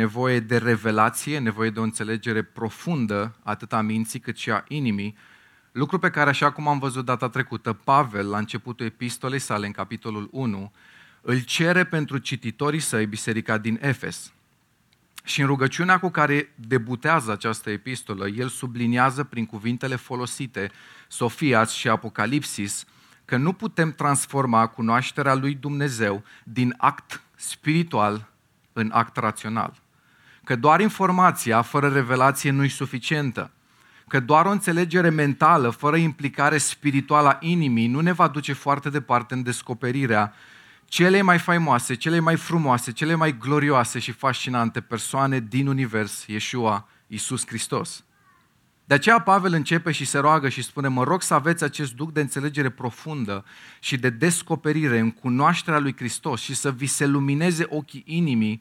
nevoie de revelație, nevoie de o înțelegere profundă, atât a minții cât și a inimii, lucru pe care, așa cum am văzut data trecută, Pavel, la începutul epistolei sale, în capitolul 1, îl cere pentru cititorii săi, biserica din Efes. Și în rugăciunea cu care debutează această epistolă, el subliniază prin cuvintele folosite, Sofiați și Apocalipsis, că nu putem transforma cunoașterea lui Dumnezeu din act spiritual în act rațional. Că doar informația fără revelație nu e suficientă. Că doar o înțelegere mentală fără implicare spirituală a inimii nu ne va duce foarte departe în descoperirea cele mai faimoase, cele mai frumoase, cele mai glorioase și fascinante persoane din univers, Yeshua, Iisus Hristos. De aceea Pavel începe și se roagă și spune, mă rog să aveți acest duc de înțelegere profundă și de descoperire în cunoașterea lui Hristos și să vi se lumineze ochii inimii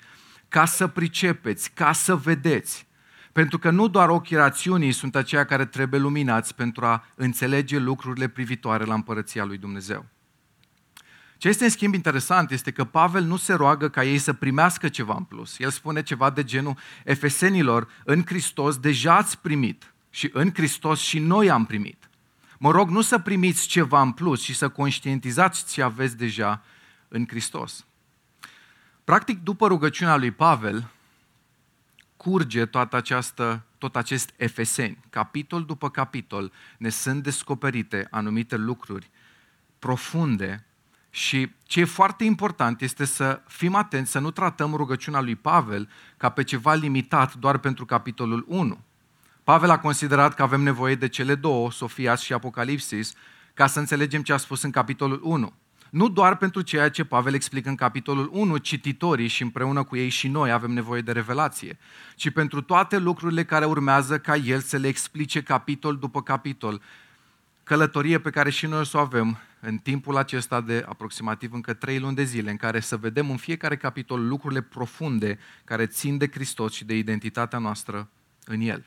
ca să pricepeți, ca să vedeți. Pentru că nu doar ochii rațiunii sunt aceia care trebuie luminați pentru a înțelege lucrurile privitoare la împărăția lui Dumnezeu. Ce este în schimb interesant este că Pavel nu se roagă ca ei să primească ceva în plus. El spune ceva de genul, efesenilor, în Hristos deja ați primit și în Hristos și noi am primit. Mă rog nu să primiți ceva în plus și să conștientizați ce aveți deja în Hristos. Practic, după rugăciunea lui Pavel, curge toată această, tot acest efeseni. Capitol după capitol ne sunt descoperite anumite lucruri profunde și ce e foarte important este să fim atenți, să nu tratăm rugăciunea lui Pavel ca pe ceva limitat doar pentru capitolul 1. Pavel a considerat că avem nevoie de cele două, Sofias și Apocalipsis, ca să înțelegem ce a spus în capitolul 1. Nu doar pentru ceea ce Pavel explică în capitolul 1, cititorii și împreună cu ei și noi avem nevoie de revelație, ci pentru toate lucrurile care urmează ca el să le explice capitol după capitol. Călătorie pe care și noi o să o avem în timpul acesta de aproximativ încă trei luni de zile, în care să vedem în fiecare capitol lucrurile profunde care țin de Hristos și de identitatea noastră în El.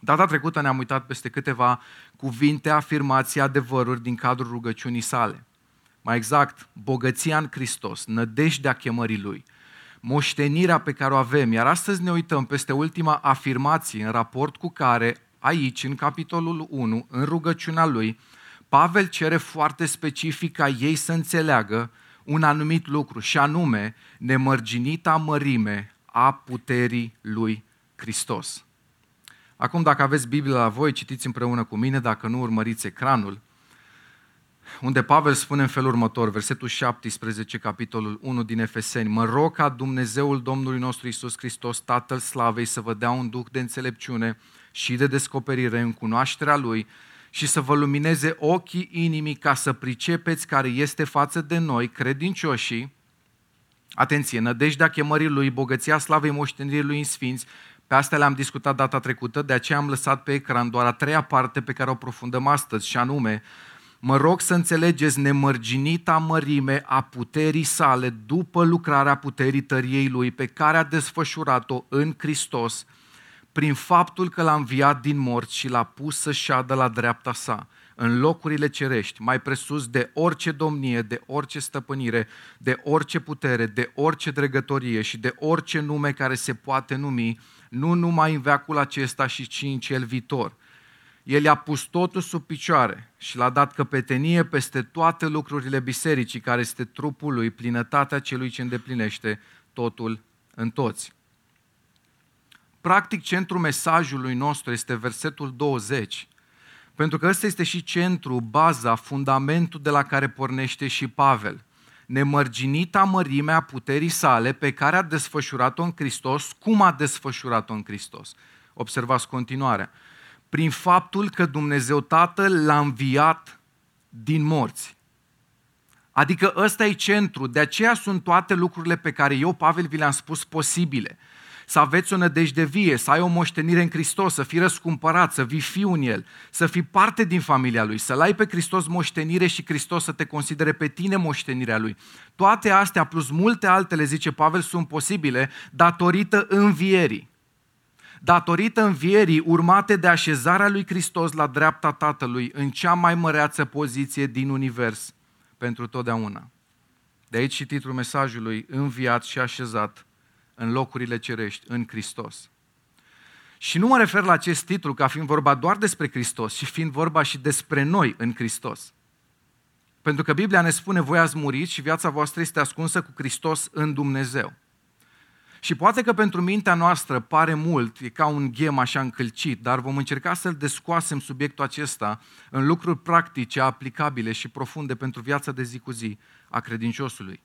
Data trecută ne-am uitat peste câteva cuvinte, afirmații, adevăruri din cadrul rugăciunii sale. Mai exact, bogăția în Hristos, nădejdea chemării Lui, moștenirea pe care o avem. Iar astăzi ne uităm peste ultima afirmație în raport cu care aici, în capitolul 1, în rugăciunea Lui, Pavel cere foarte specific ca ei să înțeleagă un anumit lucru, și anume nemărginita mărime a puterii lui Hristos. Acum, dacă aveți Biblia la voi, citiți împreună cu mine, dacă nu urmăriți ecranul, unde Pavel spune în felul următor, versetul 17, capitolul 1 din Efeseni, Mă rog ca Dumnezeul Domnului nostru Isus Hristos, Tatăl Slavei, să vă dea un duh de înțelepciune și de descoperire în cunoașterea Lui și să vă lumineze ochii inimii ca să pricepeți care este față de noi, credincioșii, atenție, nădejdea chemării Lui, bogăția slavei moștenirii Lui în sfinți, pe astea le-am discutat data trecută, de aceea am lăsat pe ecran doar a treia parte pe care o profundăm astăzi, și anume, mă rog să înțelegeți nemărginita mărime a puterii sale după lucrarea puterii tăriei Lui pe care a desfășurat-o în Hristos, prin faptul că l-a înviat din morți și l-a pus să șadă la dreapta sa, în locurile cerești, mai presus de orice domnie, de orice stăpânire, de orice putere, de orice dregătorie și de orice nume care se poate numi, nu numai în veacul acesta, și ci în cel viitor. El i-a pus totul sub picioare și l-a dat căpetenie peste toate lucrurile bisericii, care este trupul lui, plinătatea celui ce îndeplinește totul în toți. Practic, centrul mesajului nostru este versetul 20, pentru că ăsta este și centrul, baza, fundamentul de la care pornește și Pavel nemărginita mărime a puterii sale pe care a desfășurat-o în Hristos, cum a desfășurat-o în Hristos. Observați continuarea. Prin faptul că Dumnezeu Tatăl l-a înviat din morți. Adică ăsta e centru, de aceea sunt toate lucrurile pe care eu, Pavel, vi le-am spus posibile să aveți o nădejde vie, să ai o moștenire în Hristos, să fii răscumpărat, să vii fiu în El, să fii parte din familia Lui, să-L ai pe Hristos moștenire și Hristos să te considere pe tine moștenirea Lui. Toate astea, plus multe altele, zice Pavel, sunt posibile datorită învierii. Datorită învierii urmate de așezarea lui Hristos la dreapta Tatălui în cea mai măreață poziție din univers pentru totdeauna. De aici și titlul mesajului, înviat și așezat în locurile cerești, în Hristos. Și nu mă refer la acest titlu ca fiind vorba doar despre Hristos, ci fiind vorba și despre noi în Hristos. Pentru că Biblia ne spune, voi ați murit și viața voastră este ascunsă cu Hristos în Dumnezeu. Și poate că pentru mintea noastră pare mult, e ca un ghem așa încălcit, dar vom încerca să-l descoasem subiectul acesta în lucruri practice, aplicabile și profunde pentru viața de zi cu zi a credinciosului.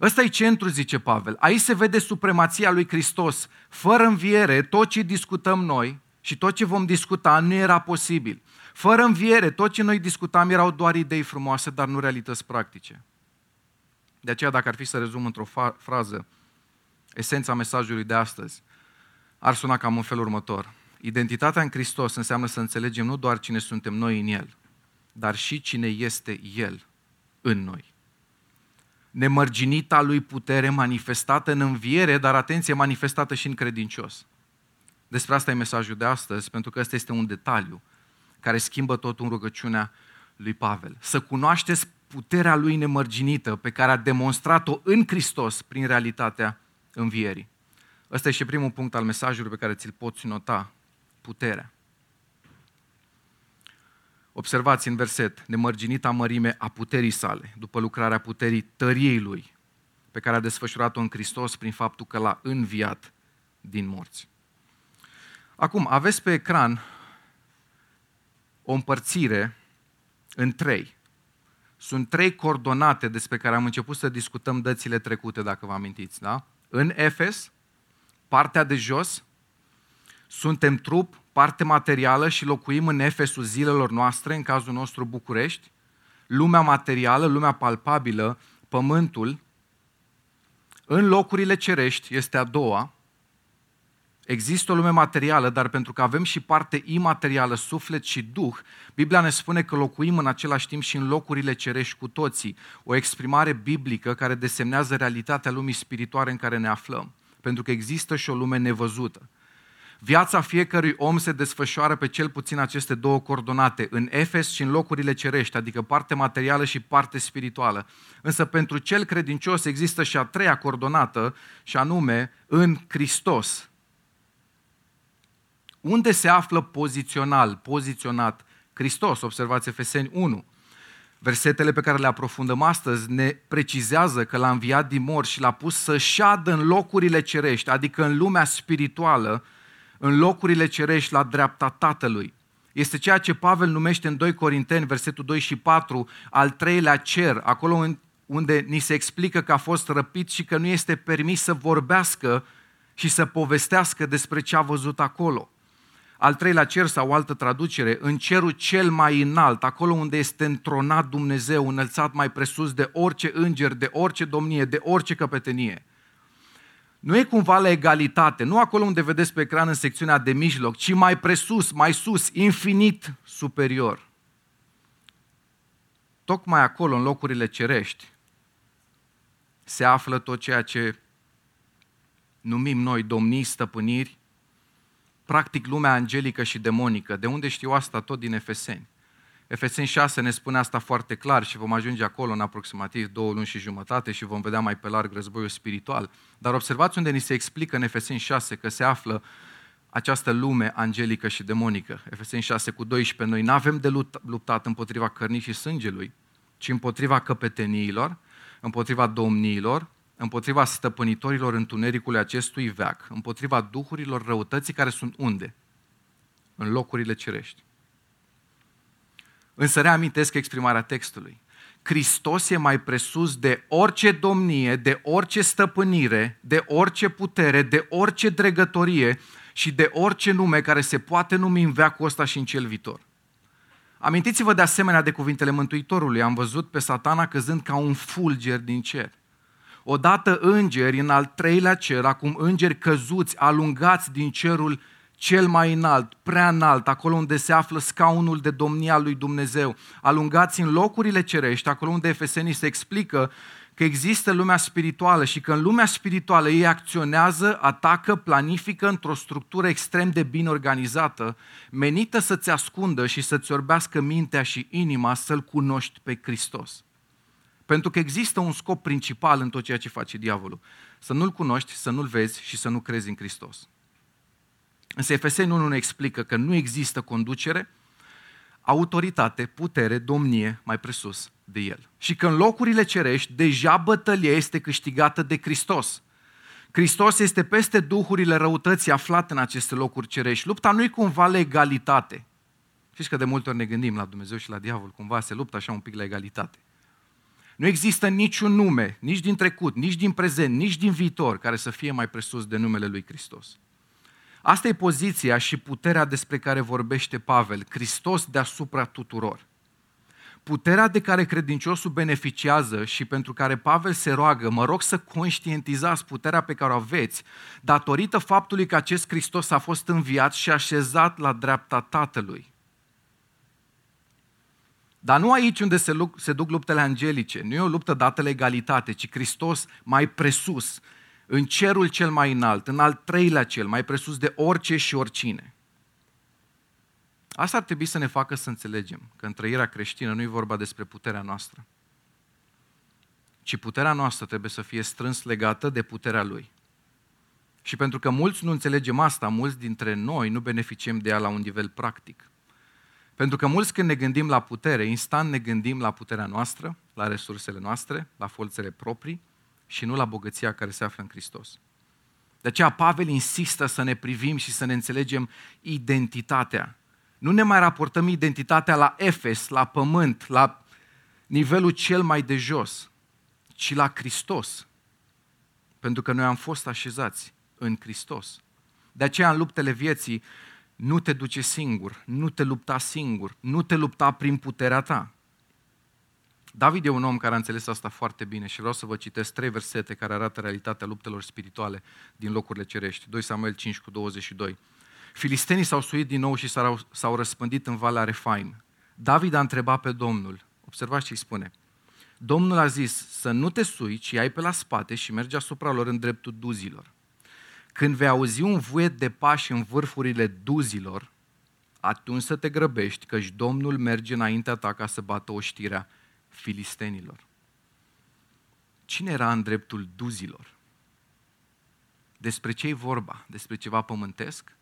Ăsta e centru, zice Pavel. Aici se vede supremația lui Hristos. Fără înviere, tot ce discutăm noi și tot ce vom discuta nu era posibil. Fără înviere, tot ce noi discutam erau doar idei frumoase, dar nu realități practice. De aceea, dacă ar fi să rezum într-o fa- frază esența mesajului de astăzi, ar suna cam în felul următor. Identitatea în Hristos înseamnă să înțelegem nu doar cine suntem noi în El, dar și cine este El în noi nemărginita lui putere manifestată în înviere, dar atenție, manifestată și în credincios. Despre asta e mesajul de astăzi, pentru că ăsta este un detaliu care schimbă totul în rugăciunea lui Pavel. Să cunoașteți puterea lui nemărginită pe care a demonstrat-o în Hristos prin realitatea învierii. Ăsta e și primul punct al mesajului pe care ți-l poți nota. Puterea. Observați în verset, nemărginita mărime a puterii sale, după lucrarea puterii tăriei lui, pe care a desfășurat-o în Hristos prin faptul că l-a înviat din morți. Acum, aveți pe ecran o împărțire în trei. Sunt trei coordonate despre care am început să discutăm dățile trecute, dacă vă amintiți. Da? În Efes, partea de jos, suntem trup, parte materială și locuim în Efesul zilelor noastre, în cazul nostru București, lumea materială, lumea palpabilă, pământul, în locurile cerești este a doua, Există o lume materială, dar pentru că avem și parte imaterială, suflet și duh, Biblia ne spune că locuim în același timp și în locurile cerești cu toții. O exprimare biblică care desemnează realitatea lumii spirituale în care ne aflăm. Pentru că există și o lume nevăzută. Viața fiecărui om se desfășoară pe cel puțin aceste două coordonate, în Efes și în locurile cerești, adică parte materială și parte spirituală. Însă pentru cel credincios există și a treia coordonată, și anume în Hristos. Unde se află pozițional, poziționat Hristos? Observați Efeseni 1. Versetele pe care le aprofundăm astăzi ne precizează că l-a înviat din mor și l-a pus să șadă în locurile cerești, adică în lumea spirituală, în locurile cerești la dreapta Tatălui. Este ceea ce Pavel numește în 2 Corinteni, versetul 2 și 4, al treilea cer, acolo unde ni se explică că a fost răpit și că nu este permis să vorbească și să povestească despre ce a văzut acolo. Al treilea cer sau o altă traducere, în cerul cel mai înalt, acolo unde este întronat Dumnezeu, înălțat mai presus de orice înger, de orice domnie, de orice căpetenie nu e cumva la egalitate, nu acolo unde vedeți pe ecran în secțiunea de mijloc, ci mai presus, mai sus, infinit superior. Tocmai acolo, în locurile cerești, se află tot ceea ce numim noi domnii, stăpâniri, practic lumea angelică și demonică. De unde știu asta tot din Efeseni? Efeseni 6 ne spune asta foarte clar și vom ajunge acolo în aproximativ două luni și jumătate și vom vedea mai pe larg războiul spiritual. Dar observați unde ni se explică în Efeseni 6 că se află această lume angelică și demonică. Efeseni 6 cu 12, noi nu avem de luptat împotriva cărnii și sângelui, ci împotriva căpeteniilor, împotriva domniilor, împotriva stăpânitorilor întunericului acestui veac, împotriva duhurilor răutății care sunt unde? În locurile cerești. Însă reamintesc exprimarea textului. Hristos e mai presus de orice domnie, de orice stăpânire, de orice putere, de orice dregătorie și de orice nume care se poate numi în veacul ăsta și în cel viitor. Amintiți-vă de asemenea de cuvintele Mântuitorului. Am văzut pe satana căzând ca un fulger din cer. Odată îngeri în al treilea cer, acum îngeri căzuți, alungați din cerul cel mai înalt, prea înalt, acolo unde se află scaunul de domnia lui Dumnezeu, alungați în locurile cerești, acolo unde Efesenii se explică că există lumea spirituală și că în lumea spirituală ei acționează, atacă, planifică într-o structură extrem de bine organizată, menită să-ți ascundă și să-ți orbească mintea și inima să-L cunoști pe Hristos. Pentru că există un scop principal în tot ceea ce face diavolul. să nu-L cunoști, să nu-L vezi și să nu crezi în Hristos. Însă Efeseni 1 ne explică că nu există conducere, autoritate, putere, domnie mai presus de El. Și că în locurile cerești deja bătălia este câștigată de Hristos. Hristos este peste duhurile răutății aflate în aceste locuri cerești. Lupta nu e cumva legalitate. Știți că de multe ori ne gândim la Dumnezeu și la diavol, cumva se luptă așa un pic la egalitate. Nu există niciun nume, nici din trecut, nici din prezent, nici din viitor, care să fie mai presus de numele lui Hristos. Asta e poziția și puterea despre care vorbește Pavel, Hristos deasupra tuturor. Puterea de care credinciosul beneficiază și pentru care Pavel se roagă, mă rog să conștientizați puterea pe care o aveți, datorită faptului că acest Hristos a fost înviat și așezat la dreapta Tatălui. Dar nu aici unde se, se duc luptele angelice, nu e o luptă dată legalitate, ci Hristos mai presus, în cerul cel mai înalt, în al treilea cel, mai presus de orice și oricine. Asta ar trebui să ne facă să înțelegem că în trăirea creștină nu e vorba despre puterea noastră, ci puterea noastră trebuie să fie strâns legată de puterea Lui. Și pentru că mulți nu înțelegem asta, mulți dintre noi nu beneficiem de ea la un nivel practic. Pentru că mulți când ne gândim la putere, instant ne gândim la puterea noastră, la resursele noastre, la forțele proprii și nu la bogăția care se află în Hristos. De aceea Pavel insistă să ne privim și să ne înțelegem identitatea. Nu ne mai raportăm identitatea la Efes, la pământ, la nivelul cel mai de jos, ci la Hristos. Pentru că noi am fost așezați în Hristos. De aceea în luptele vieții nu te duce singur, nu te lupta singur, nu te lupta prin puterea ta. David e un om care a înțeles asta foarte bine și vreau să vă citesc trei versete care arată realitatea luptelor spirituale din locurile cerești. 2 Samuel 5 cu 22. Filistenii s-au suit din nou și s-au, s-au răspândit în Valea Refaim. David a întrebat pe Domnul. Observați ce îi spune. Domnul a zis să nu te sui, ci ai pe la spate și mergi asupra lor în dreptul duzilor. Când vei auzi un vuiet de pași în vârfurile duzilor, atunci să te grăbești, căci Domnul merge înaintea ta ca să bată oștirea filistenilor. Cine era în dreptul duzilor? Despre ce e vorba? Despre ceva pământesc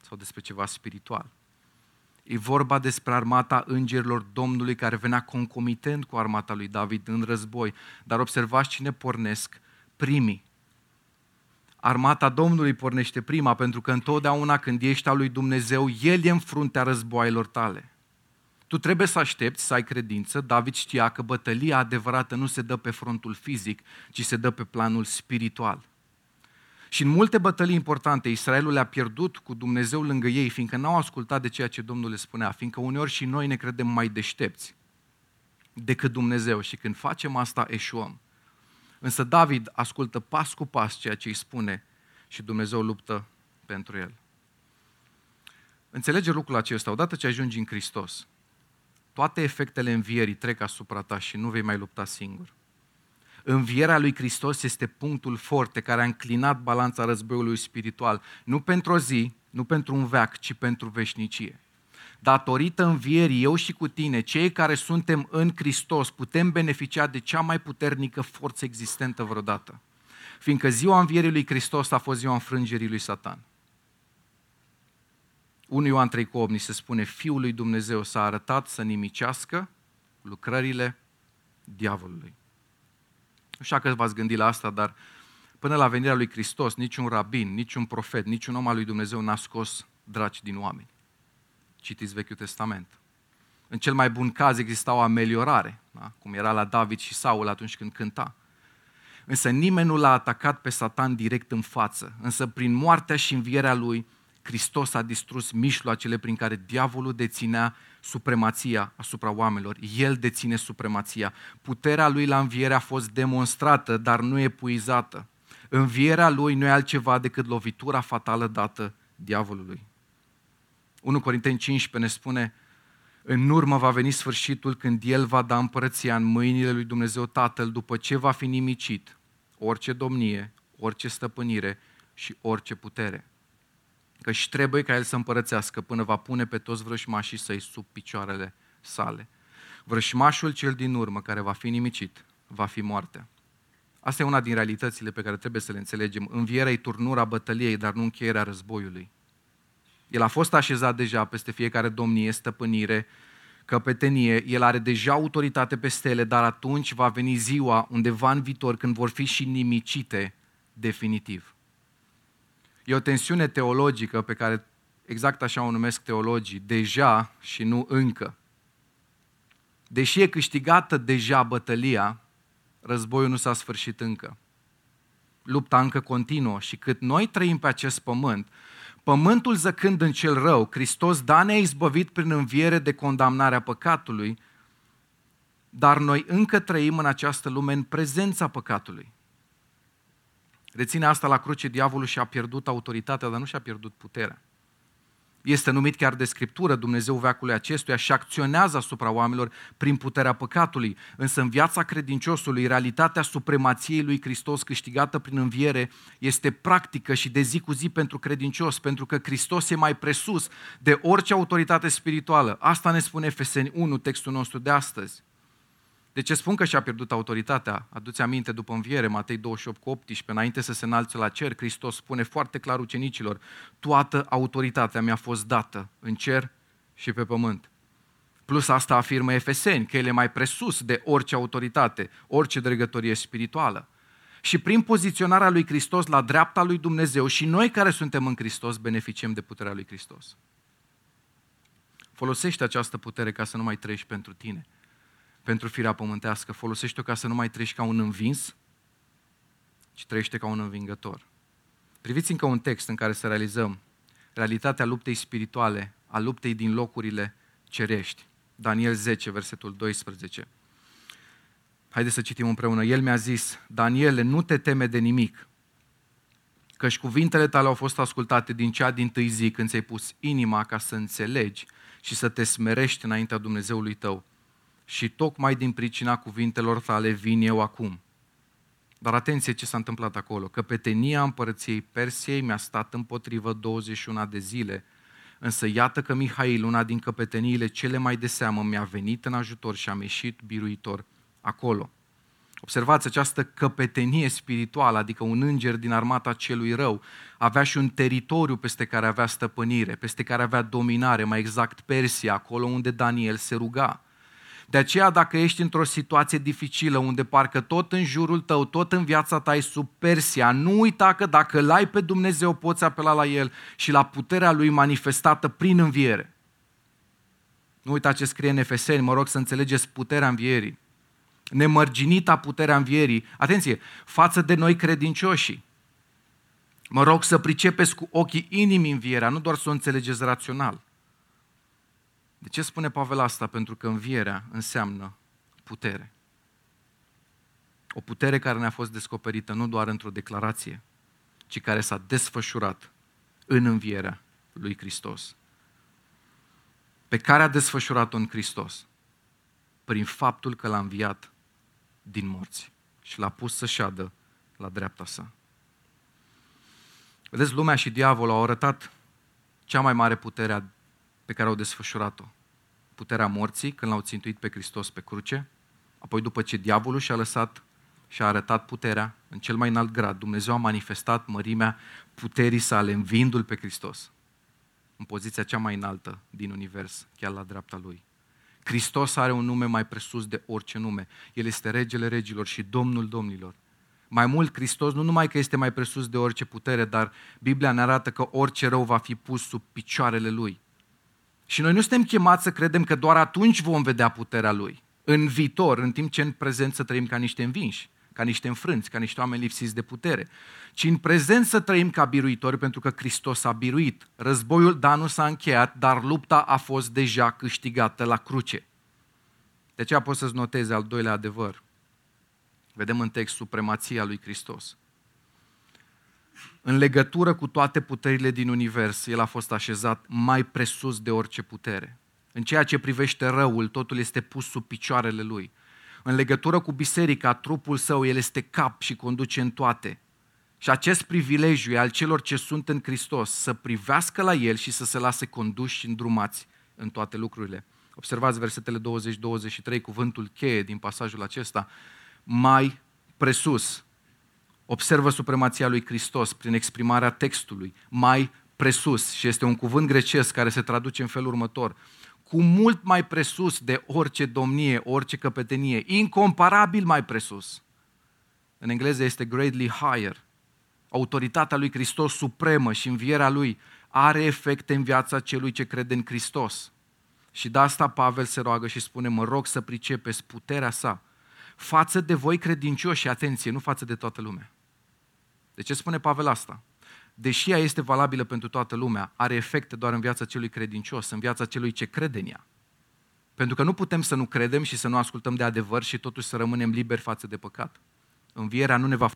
sau despre ceva spiritual? E vorba despre armata îngerilor Domnului care venea concomitent cu armata lui David în război. Dar observați cine pornesc primii armata Domnului pornește prima, pentru că întotdeauna când ești al lui Dumnezeu, El e în fruntea războaielor tale. Tu trebuie să aștepți, să ai credință. David știa că bătălia adevărată nu se dă pe frontul fizic, ci se dă pe planul spiritual. Și în multe bătălii importante, Israelul le-a pierdut cu Dumnezeu lângă ei, fiindcă n-au ascultat de ceea ce Domnul le spunea, fiindcă uneori și noi ne credem mai deștepți decât Dumnezeu și când facem asta, eșuăm. Însă David ascultă pas cu pas ceea ce îi spune și Dumnezeu luptă pentru el. Înțelege lucrul acesta, odată ce ajungi în Hristos, toate efectele învierii trec asupra ta și nu vei mai lupta singur. Învierea lui Hristos este punctul forte care a înclinat balanța războiului spiritual, nu pentru o zi, nu pentru un veac, ci pentru veșnicie datorită învierii, eu și cu tine, cei care suntem în Hristos, putem beneficia de cea mai puternică forță existentă vreodată. Fiindcă ziua învierii lui Hristos a fost ziua înfrângerii lui Satan. 1 Ioan 3 cu 8 ni se spune, Fiul lui Dumnezeu s-a arătat să nimicească lucrările diavolului. Nu știu că v-ați gândit la asta, dar până la venirea lui Hristos, niciun rabin, niciun profet, niciun om al lui Dumnezeu n-a scos draci din oameni. Citiți Vechiul Testament. În cel mai bun caz exista o ameliorare, da? cum era la David și Saul atunci când cânta. Însă nimeni nu l-a atacat pe Satan direct în față. Însă prin moartea și învierea lui, Hristos a distrus mijloacele prin care diavolul deținea supremația asupra oamenilor. El deține supremația. Puterea lui la înviere a fost demonstrată, dar nu epuizată. Învierea lui nu e altceva decât lovitura fatală dată diavolului. 1 Corinteni 15 ne spune, în urmă va veni sfârșitul când El va da împărăția în mâinile lui Dumnezeu Tatăl după ce va fi nimicit orice domnie, orice stăpânire și orice putere. Că și trebuie ca El să împărățească până va pune pe toți vrășmașii săi sub picioarele sale. Vrășmașul cel din urmă care va fi nimicit va fi moartea. Asta e una din realitățile pe care trebuie să le înțelegem. Învierea e turnura bătăliei, dar nu încheierea războiului. El a fost așezat deja peste fiecare domnie, stăpânire, căpetenie, el are deja autoritate peste ele, dar atunci va veni ziua undeva în viitor când vor fi și nimicite definitiv. E o tensiune teologică pe care exact așa o numesc teologii, deja și nu încă. Deși e câștigată deja bătălia, războiul nu s-a sfârșit încă. Lupta încă continuă și cât noi trăim pe acest pământ, pământul zăcând în cel rău, Hristos da ne-a izbăvit prin înviere de condamnarea păcatului, dar noi încă trăim în această lume în prezența păcatului. Reține asta la cruce, diavolul și-a pierdut autoritatea, dar nu și-a pierdut puterea este numit chiar de Scriptură, Dumnezeu veacului acestuia și acționează asupra oamenilor prin puterea păcatului. Însă în viața credinciosului, realitatea supremației lui Hristos câștigată prin înviere este practică și de zi cu zi pentru credincios, pentru că Hristos e mai presus de orice autoritate spirituală. Asta ne spune Efeseni 1, textul nostru de astăzi. De ce spun că și-a pierdut autoritatea? Aduți aminte după înviere, Matei 28 cu 18, înainte să se înalțe la cer, Hristos spune foarte clar ucenicilor, toată autoritatea mi-a fost dată în cer și pe pământ. Plus asta afirmă Efeseni, că el e mai presus de orice autoritate, orice dregătorie spirituală. Și prin poziționarea lui Hristos la dreapta lui Dumnezeu și noi care suntem în Hristos beneficiem de puterea lui Hristos. Folosește această putere ca să nu mai trăiești pentru tine, pentru firea pământească. Folosește-o ca să nu mai trăiești ca un învins, ci trăiește ca un învingător. Priviți încă un text în care să realizăm realitatea luptei spirituale, a luptei din locurile cerești. Daniel 10, versetul 12. Haideți să citim împreună. El mi-a zis, Daniele, nu te teme de nimic, căci cuvintele tale au fost ascultate din cea din tâi zi când ți-ai pus inima ca să înțelegi și să te smerești înaintea Dumnezeului tău și tocmai din pricina cuvintelor tale vin eu acum. Dar atenție ce s-a întâmplat acolo. Căpetenia împărăției Persiei mi-a stat împotrivă 21 de zile, însă iată că Mihail, una din căpeteniile cele mai de seamă, mi-a venit în ajutor și am ieșit biruitor acolo. Observați această căpetenie spirituală, adică un înger din armata celui rău, avea și un teritoriu peste care avea stăpânire, peste care avea dominare, mai exact Persia, acolo unde Daniel se ruga. De aceea, dacă ești într-o situație dificilă, unde parcă tot în jurul tău, tot în viața ta e sub Persia, nu uita că dacă îl ai pe Dumnezeu, poți apela la El și la puterea Lui manifestată prin înviere. Nu uita ce scrie în Efeseni, mă rog să înțelegeți puterea învierii. Nemărginita puterea învierii. Atenție, față de noi credincioși. Mă rog să pricepeți cu ochii inimii învierea, nu doar să o înțelegeți rațional. De ce spune Pavel asta? Pentru că învierea înseamnă putere. O putere care ne-a fost descoperită nu doar într-o declarație, ci care s-a desfășurat în învierea lui Hristos. Pe care a desfășurat-o în Hristos? Prin faptul că l-a înviat din morți și l-a pus să șadă la dreapta sa. Vedeți, lumea și diavolul au arătat cea mai mare putere pe care au desfășurat-o. Puterea morții, când l-au țintuit pe Hristos pe cruce, apoi după ce diavolul și-a lăsat și a arătat puterea în cel mai înalt grad, Dumnezeu a manifestat mărimea puterii sale, învindu-L pe Hristos în poziția cea mai înaltă din univers, chiar la dreapta Lui. Hristos are un nume mai presus de orice nume. El este regele regilor și domnul domnilor. Mai mult, Hristos nu numai că este mai presus de orice putere, dar Biblia ne arată că orice rău va fi pus sub picioarele Lui. Și noi nu suntem chemați să credem că doar atunci vom vedea puterea Lui, în viitor, în timp ce în prezent să trăim ca niște învinși, ca niște înfrânți, ca niște oameni lipsiți de putere, ci în prezent să trăim ca biruitori pentru că Hristos a biruit. Războiul, da, nu s-a încheiat, dar lupta a fost deja câștigată la cruce. De aceea poți să-ți notezi al doilea adevăr. Vedem în text supremația lui Hristos în legătură cu toate puterile din univers, el a fost așezat mai presus de orice putere. În ceea ce privește răul, totul este pus sub picioarele lui. În legătură cu biserica, trupul său, el este cap și conduce în toate. Și acest privilegiu e al celor ce sunt în Hristos, să privească la el și să se lase conduși și îndrumați în toate lucrurile. Observați versetele 20-23, cuvântul cheie din pasajul acesta. Mai presus observă supremația lui Hristos prin exprimarea textului, mai presus, și este un cuvânt grecesc care se traduce în felul următor, cu mult mai presus de orice domnie, orice căpetenie, incomparabil mai presus. În engleză este greatly higher. Autoritatea lui Hristos supremă și învierea lui are efecte în viața celui ce crede în Hristos. Și de asta Pavel se roagă și spune, mă rog să pricepeți puterea sa față de voi credincioși, atenție, nu față de toată lumea. De ce spune Pavel asta? Deși ea este valabilă pentru toată lumea, are efecte doar în viața celui credincios, în viața celui ce crede în ea. Pentru că nu putem să nu credem și să nu ascultăm de adevăr și totuși să rămânem liberi față de păcat. Învierea nu ne va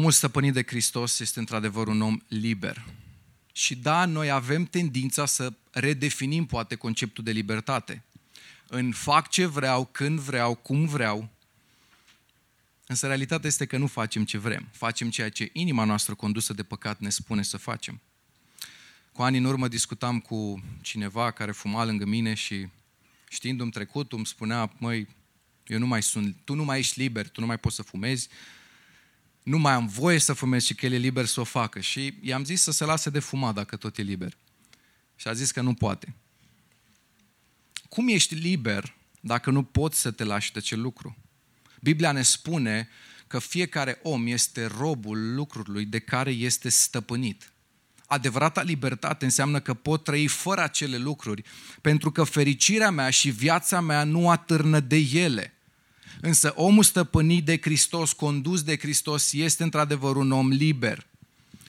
Omul stăpânit de Hristos este într-adevăr un om liber. Și da, noi avem tendința să redefinim poate conceptul de libertate. În fac ce vreau, când vreau, cum vreau. Însă realitatea este că nu facem ce vrem. Facem ceea ce inima noastră condusă de păcat ne spune să facem. Cu ani în urmă discutam cu cineva care fuma lângă mine și știindu-mi trecutul îmi spunea, măi, eu nu mai sunt, tu nu mai ești liber, tu nu mai poți să fumezi, nu mai am voie să fumez și că el e liber să o facă. Și i-am zis să se lase de fumat dacă tot e liber. Și a zis că nu poate. Cum ești liber dacă nu poți să te lași de acel lucru? Biblia ne spune că fiecare om este robul lucrului de care este stăpânit. Adevărata libertate înseamnă că pot trăi fără acele lucruri, pentru că fericirea mea și viața mea nu atârnă de ele – Însă omul stăpânit de Hristos, condus de Hristos, este într-adevăr un om liber.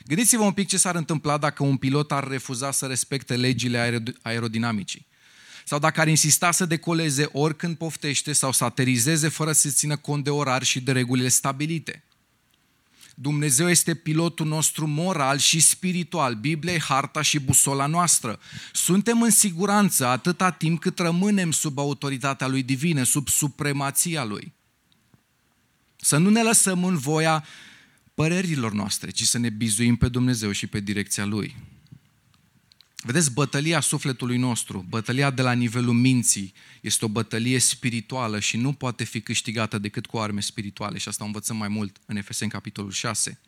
Gândiți-vă un pic ce s-ar întâmpla dacă un pilot ar refuza să respecte legile aerodinamicii. Sau dacă ar insista să decoleze oricând poftește sau să aterizeze fără să țină cont de orar și de regulile stabilite. Dumnezeu este pilotul nostru moral și spiritual. Biblia e harta și busola noastră. Suntem în siguranță atâta timp cât rămânem sub autoritatea lui divină, sub supremația lui. Să nu ne lăsăm în voia părerilor noastre, ci să ne bizuim pe Dumnezeu și pe direcția lui. Vedeți, bătălia sufletului nostru, bătălia de la nivelul minții, este o bătălie spirituală și nu poate fi câștigată decât cu arme spirituale și asta învățăm mai mult în Efeseni capitolul 6.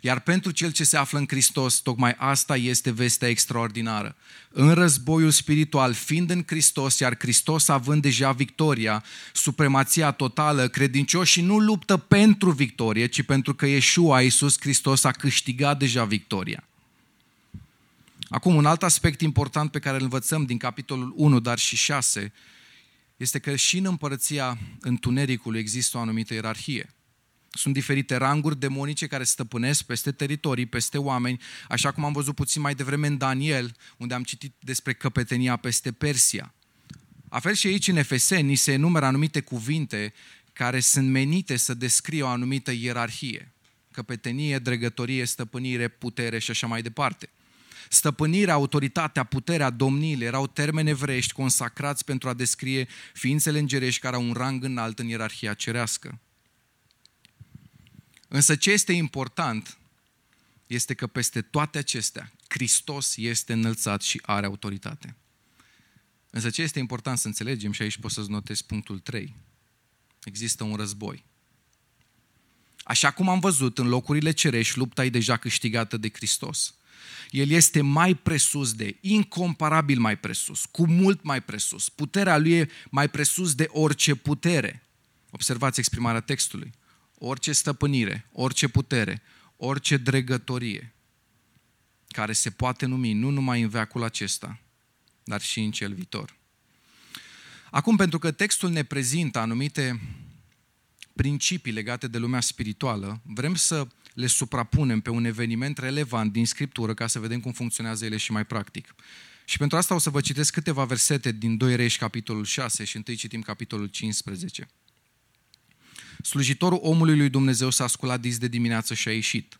Iar pentru cel ce se află în Hristos, tocmai asta este vestea extraordinară. În războiul spiritual, fiind în Hristos, iar Hristos având deja victoria, supremația totală, credincioșii nu luptă pentru victorie, ci pentru că Iesua, Iisus Hristos, a câștigat deja victoria. Acum, un alt aspect important pe care îl învățăm din capitolul 1, dar și 6, este că și în împărăția întunericului există o anumită ierarhie. Sunt diferite ranguri demonice care stăpânesc peste teritorii, peste oameni, așa cum am văzut puțin mai devreme în Daniel, unde am citit despre căpetenia peste Persia. A fel și aici în Efeseni se enumeră anumite cuvinte care sunt menite să descrie o anumită ierarhie. Căpetenie, dregătorie, stăpânire, putere și așa mai departe. Stăpânirea, autoritatea, puterea, domniile erau termeni evreiești consacrați pentru a descrie ființele îngerești care au un rang înalt în ierarhia cerească. Însă ce este important este că peste toate acestea, Hristos este înălțat și are autoritate. Însă ce este important să înțelegem, și aici pot să-ți notez punctul 3, există un război. Așa cum am văzut în locurile cerești, lupta e deja câștigată de Hristos. El este mai presus de, incomparabil mai presus, cu mult mai presus. Puterea lui e mai presus de orice putere. Observați exprimarea textului. Orice stăpânire, orice putere, orice dregătorie care se poate numi nu numai în veacul acesta, dar și în cel viitor. Acum, pentru că textul ne prezintă anumite principii legate de lumea spirituală, vrem să le suprapunem pe un eveniment relevant din Scriptură ca să vedem cum funcționează ele și mai practic. Și pentru asta o să vă citesc câteva versete din 2 Reși, capitolul 6 și întâi citim capitolul 15. Slujitorul omului lui Dumnezeu s-a sculat dis de dimineață și a ieșit.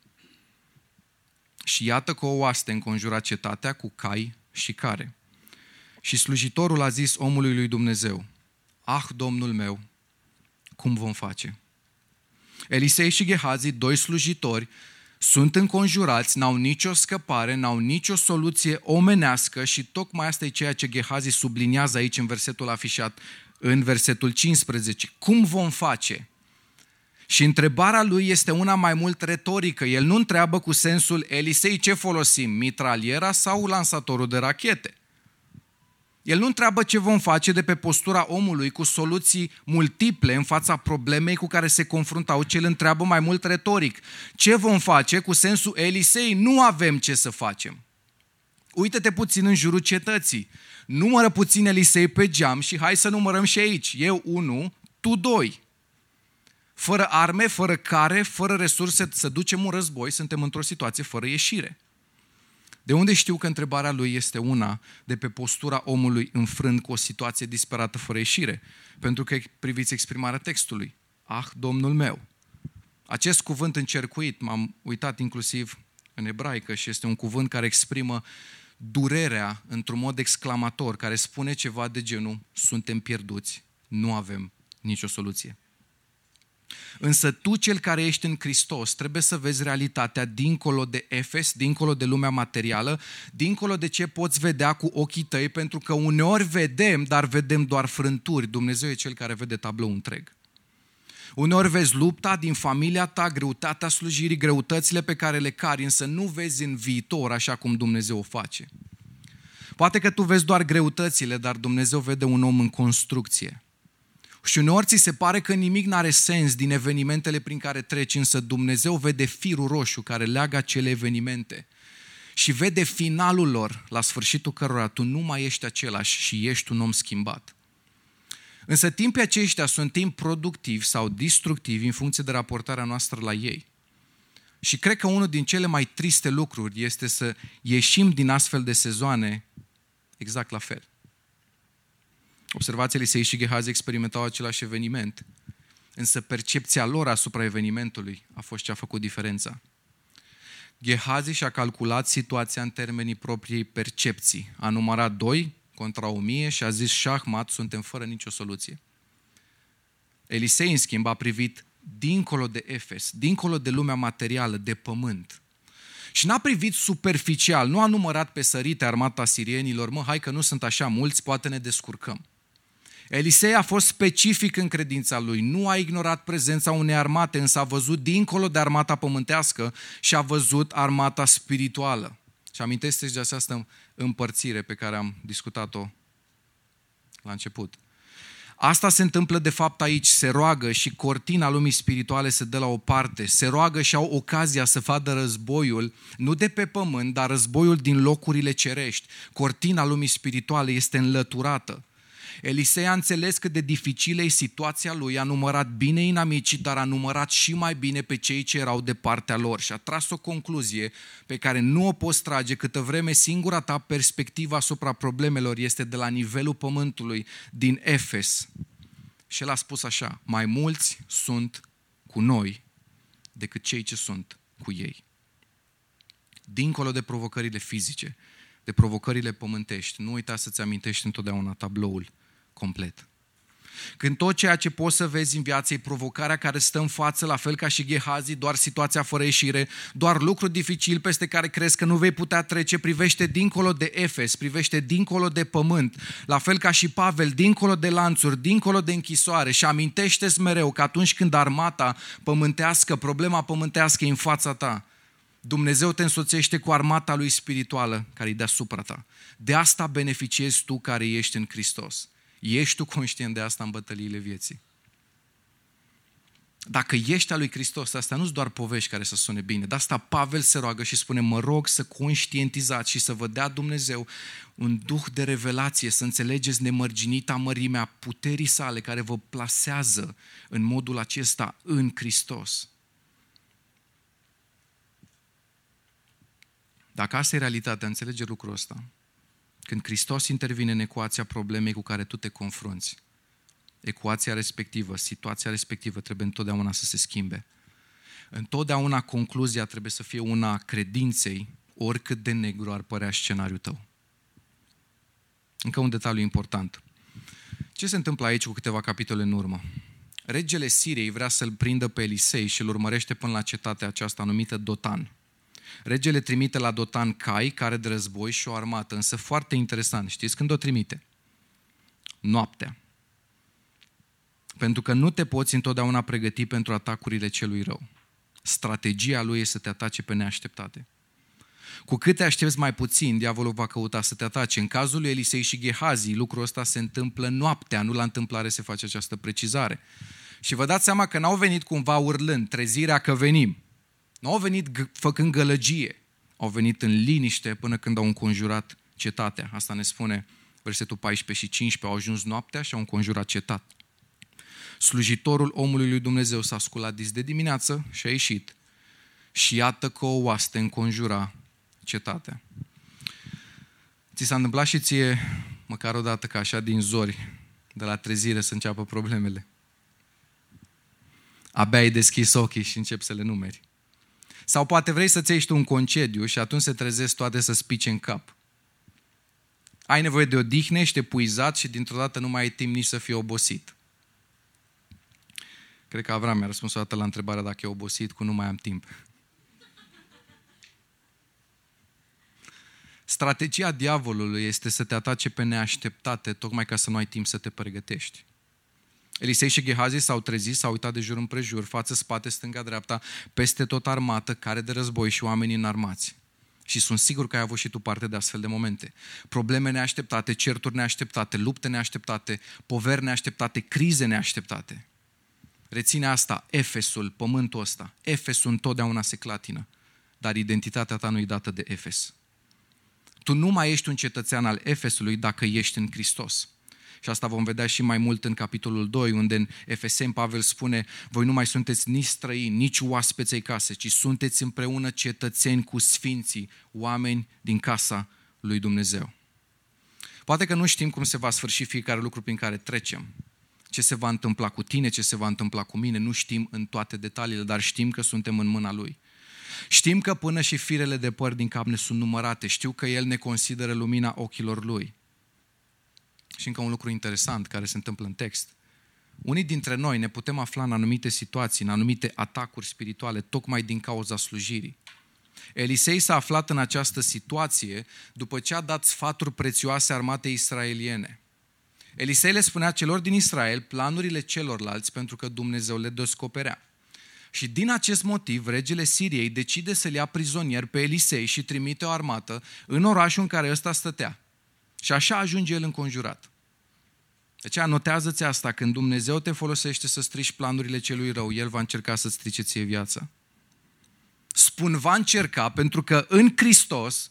Și iată că o oaste înconjura cetatea cu cai și care. Și slujitorul a zis omului lui Dumnezeu, Ah, Domnul meu, cum vom face? Elisei și Gehazi, doi slujitori, sunt înconjurați, n-au nicio scăpare, n-au nicio soluție omenească și tocmai asta e ceea ce Gehazi subliniază aici în versetul afișat, în versetul 15. Cum vom face? Și întrebarea lui este una mai mult retorică. El nu întreabă cu sensul Elisei ce folosim, mitraliera sau lansatorul de rachete. El nu întreabă ce vom face de pe postura omului cu soluții multiple în fața problemei cu care se confruntau, ci el întreabă mai mult retoric. Ce vom face cu sensul Elisei? Nu avem ce să facem. Uită-te puțin în jurul cetății. Numără puțin Elisei pe geam și hai să numărăm și aici. Eu unu, tu doi. Fără arme, fără care, fără resurse să ducem un război, suntem într-o situație fără ieșire. De unde știu că întrebarea lui este una de pe postura omului înfrânt cu o situație disperată fără ieșire? Pentru că priviți exprimarea textului. Ah, Domnul meu! Acest cuvânt încercuit, m-am uitat inclusiv în ebraică și este un cuvânt care exprimă durerea într-un mod exclamator, care spune ceva de genul, suntem pierduți, nu avem nicio soluție. Însă tu, cel care ești în Hristos, trebuie să vezi realitatea dincolo de Efes, dincolo de lumea materială, dincolo de ce poți vedea cu ochii tăi, pentru că uneori vedem, dar vedem doar frânturi. Dumnezeu e cel care vede tablou întreg. Uneori vezi lupta din familia ta, greutatea slujirii, greutățile pe care le cari, însă nu vezi în viitor așa cum Dumnezeu o face. Poate că tu vezi doar greutățile, dar Dumnezeu vede un om în construcție. Și uneori ți se pare că nimic n-are sens din evenimentele prin care treci, însă Dumnezeu vede firul roșu care leagă acele evenimente și vede finalul lor, la sfârșitul cărora tu nu mai ești același și ești un om schimbat. Însă timpii aceștia sunt timp productiv sau destructiv în funcție de raportarea noastră la ei. Și cred că unul din cele mai triste lucruri este să ieșim din astfel de sezoane exact la fel. Observați, Elisei și Gehazi experimentau același eveniment, însă percepția lor asupra evenimentului a fost ce a făcut diferența. Gehazi și-a calculat situația în termenii propriei percepții. A numărat doi contra o mie și a zis șahmat, suntem fără nicio soluție. Elisei, în schimb, a privit dincolo de Efes, dincolo de lumea materială, de pământ. Și n-a privit superficial, nu a numărat pe sărite armata sirienilor, mă, hai că nu sunt așa mulți, poate ne descurcăm. Elisei a fost specific în credința lui, nu a ignorat prezența unei armate, însă a văzut dincolo de armata pământească și a văzut armata spirituală. Și amintește de această împărțire pe care am discutat-o la început. Asta se întâmplă de fapt aici, se roagă și cortina lumii spirituale se dă la o parte, se roagă și au ocazia să vadă războiul, nu de pe pământ, dar războiul din locurile cerești. Cortina lumii spirituale este înlăturată. Elisei a înțeles cât de dificilă e situația lui, a numărat bine inamicii, dar a numărat și mai bine pe cei ce erau de partea lor și a tras o concluzie pe care nu o poți trage câtă vreme singura ta perspectivă asupra problemelor este de la nivelul pământului din Efes. Și el a spus așa, mai mulți sunt cu noi decât cei ce sunt cu ei. Dincolo de provocările fizice, de provocările pământești, nu uita să-ți amintești întotdeauna tabloul complet. Când tot ceea ce poți să vezi în viață e provocarea care stă în față, la fel ca și Gehazi, doar situația fără ieșire, doar lucru dificil peste care crezi că nu vei putea trece, privește dincolo de Efes, privește dincolo de pământ, la fel ca și Pavel, dincolo de lanțuri, dincolo de închisoare și amintește-ți mereu că atunci când armata pământească, problema pământească e în fața ta, Dumnezeu te însoțește cu armata lui spirituală care e deasupra ta. De asta beneficiezi tu care ești în Hristos. Ești tu conștient de asta în bătăliile vieții? Dacă ești al lui Hristos, asta nu sunt doar povești care să sune bine. De asta Pavel se roagă și spune, mă rog să conștientizați și să vă dea Dumnezeu un duh de revelație, să înțelegeți nemărginita mărimea puterii sale care vă plasează în modul acesta în Hristos. Dacă asta e realitatea, înțelege lucrul ăsta. Când Hristos intervine în ecuația problemei cu care tu te confrunți, ecuația respectivă, situația respectivă trebuie întotdeauna să se schimbe. Întotdeauna concluzia trebuie să fie una a credinței, oricât de negru ar părea scenariul tău. Încă un detaliu important. Ce se întâmplă aici cu câteva capitole în urmă? Regele Siriei vrea să-l prindă pe Elisei și îl urmărește până la cetatea aceasta numită Dotan. Regele trimite la Dotan cai, care de război și o armată, însă foarte interesant, știți când o trimite? Noaptea. Pentru că nu te poți întotdeauna pregăti pentru atacurile celui rău. Strategia lui este să te atace pe neașteptate. Cu cât te aștepți mai puțin, diavolul va căuta să te atace. În cazul lui Elisei și Gehazi, lucrul ăsta se întâmplă noaptea, nu la întâmplare se face această precizare. Și vă dați seama că n-au venit cumva urlând, trezirea că venim. Nu au venit făcând gălăgie, au venit în liniște până când au înconjurat cetatea. Asta ne spune versetul 14 și 15. Au ajuns noaptea și au înconjurat cetat. Slujitorul omului lui Dumnezeu s-a sculat dis de dimineață și a ieșit. Și iată că o oaste înconjura cetatea. Ți s-a întâmplat și ție, măcar o dată ca așa din zori, de la trezire să înceapă problemele. Abia ai deschis ochii și începi să le numeri. Sau poate vrei să-ți ieși tu un concediu și atunci se trezesc toate să spice în cap. Ai nevoie de odihnă, ești epuizat și dintr-o dată nu mai ai timp nici să fii obosit. Cred că Avram mi-a răspuns o dată la întrebarea dacă e obosit cu nu mai am timp. Strategia diavolului este să te atace pe neașteptate, tocmai ca să nu ai timp să te pregătești. Elisei și Gehazi s-au trezit, s-au uitat de jur împrejur, față, spate, stânga, dreapta, peste tot armată, care de război și oameni înarmați. Și sunt sigur că ai avut și tu parte de astfel de momente. Probleme neașteptate, certuri neașteptate, lupte neașteptate, poveri neașteptate, crize neașteptate. Reține asta, Efesul, pământul ăsta. Efesul întotdeauna se clatină, dar identitatea ta nu e dată de Efes. Tu nu mai ești un cetățean al Efesului dacă ești în Hristos. Și asta vom vedea și mai mult în capitolul 2, unde în Efeseni Pavel spune, voi nu mai sunteți nici străini, nici oaspeței case, ci sunteți împreună cetățeni cu sfinții, oameni din casa lui Dumnezeu. Poate că nu știm cum se va sfârși fiecare lucru prin care trecem. Ce se va întâmpla cu tine, ce se va întâmpla cu mine, nu știm în toate detaliile, dar știm că suntem în mâna Lui. Știm că până și firele de păr din cap ne sunt numărate. Știu că El ne consideră lumina ochilor Lui. Și încă un lucru interesant care se întâmplă în text. Unii dintre noi ne putem afla în anumite situații, în anumite atacuri spirituale, tocmai din cauza slujirii. Elisei s-a aflat în această situație după ce a dat sfaturi prețioase armatei israeliene. Elisei le spunea celor din Israel planurile celorlalți pentru că Dumnezeu le descoperea. Și din acest motiv, regele Siriei decide să-l ia prizonier pe Elisei și trimite o armată în orașul în care ăsta stătea. Și așa ajunge el înconjurat. Deci anotează-ți asta, când Dumnezeu te folosește să strici planurile celui rău, El va încerca să strice ție viața. Spun va încerca pentru că în Hristos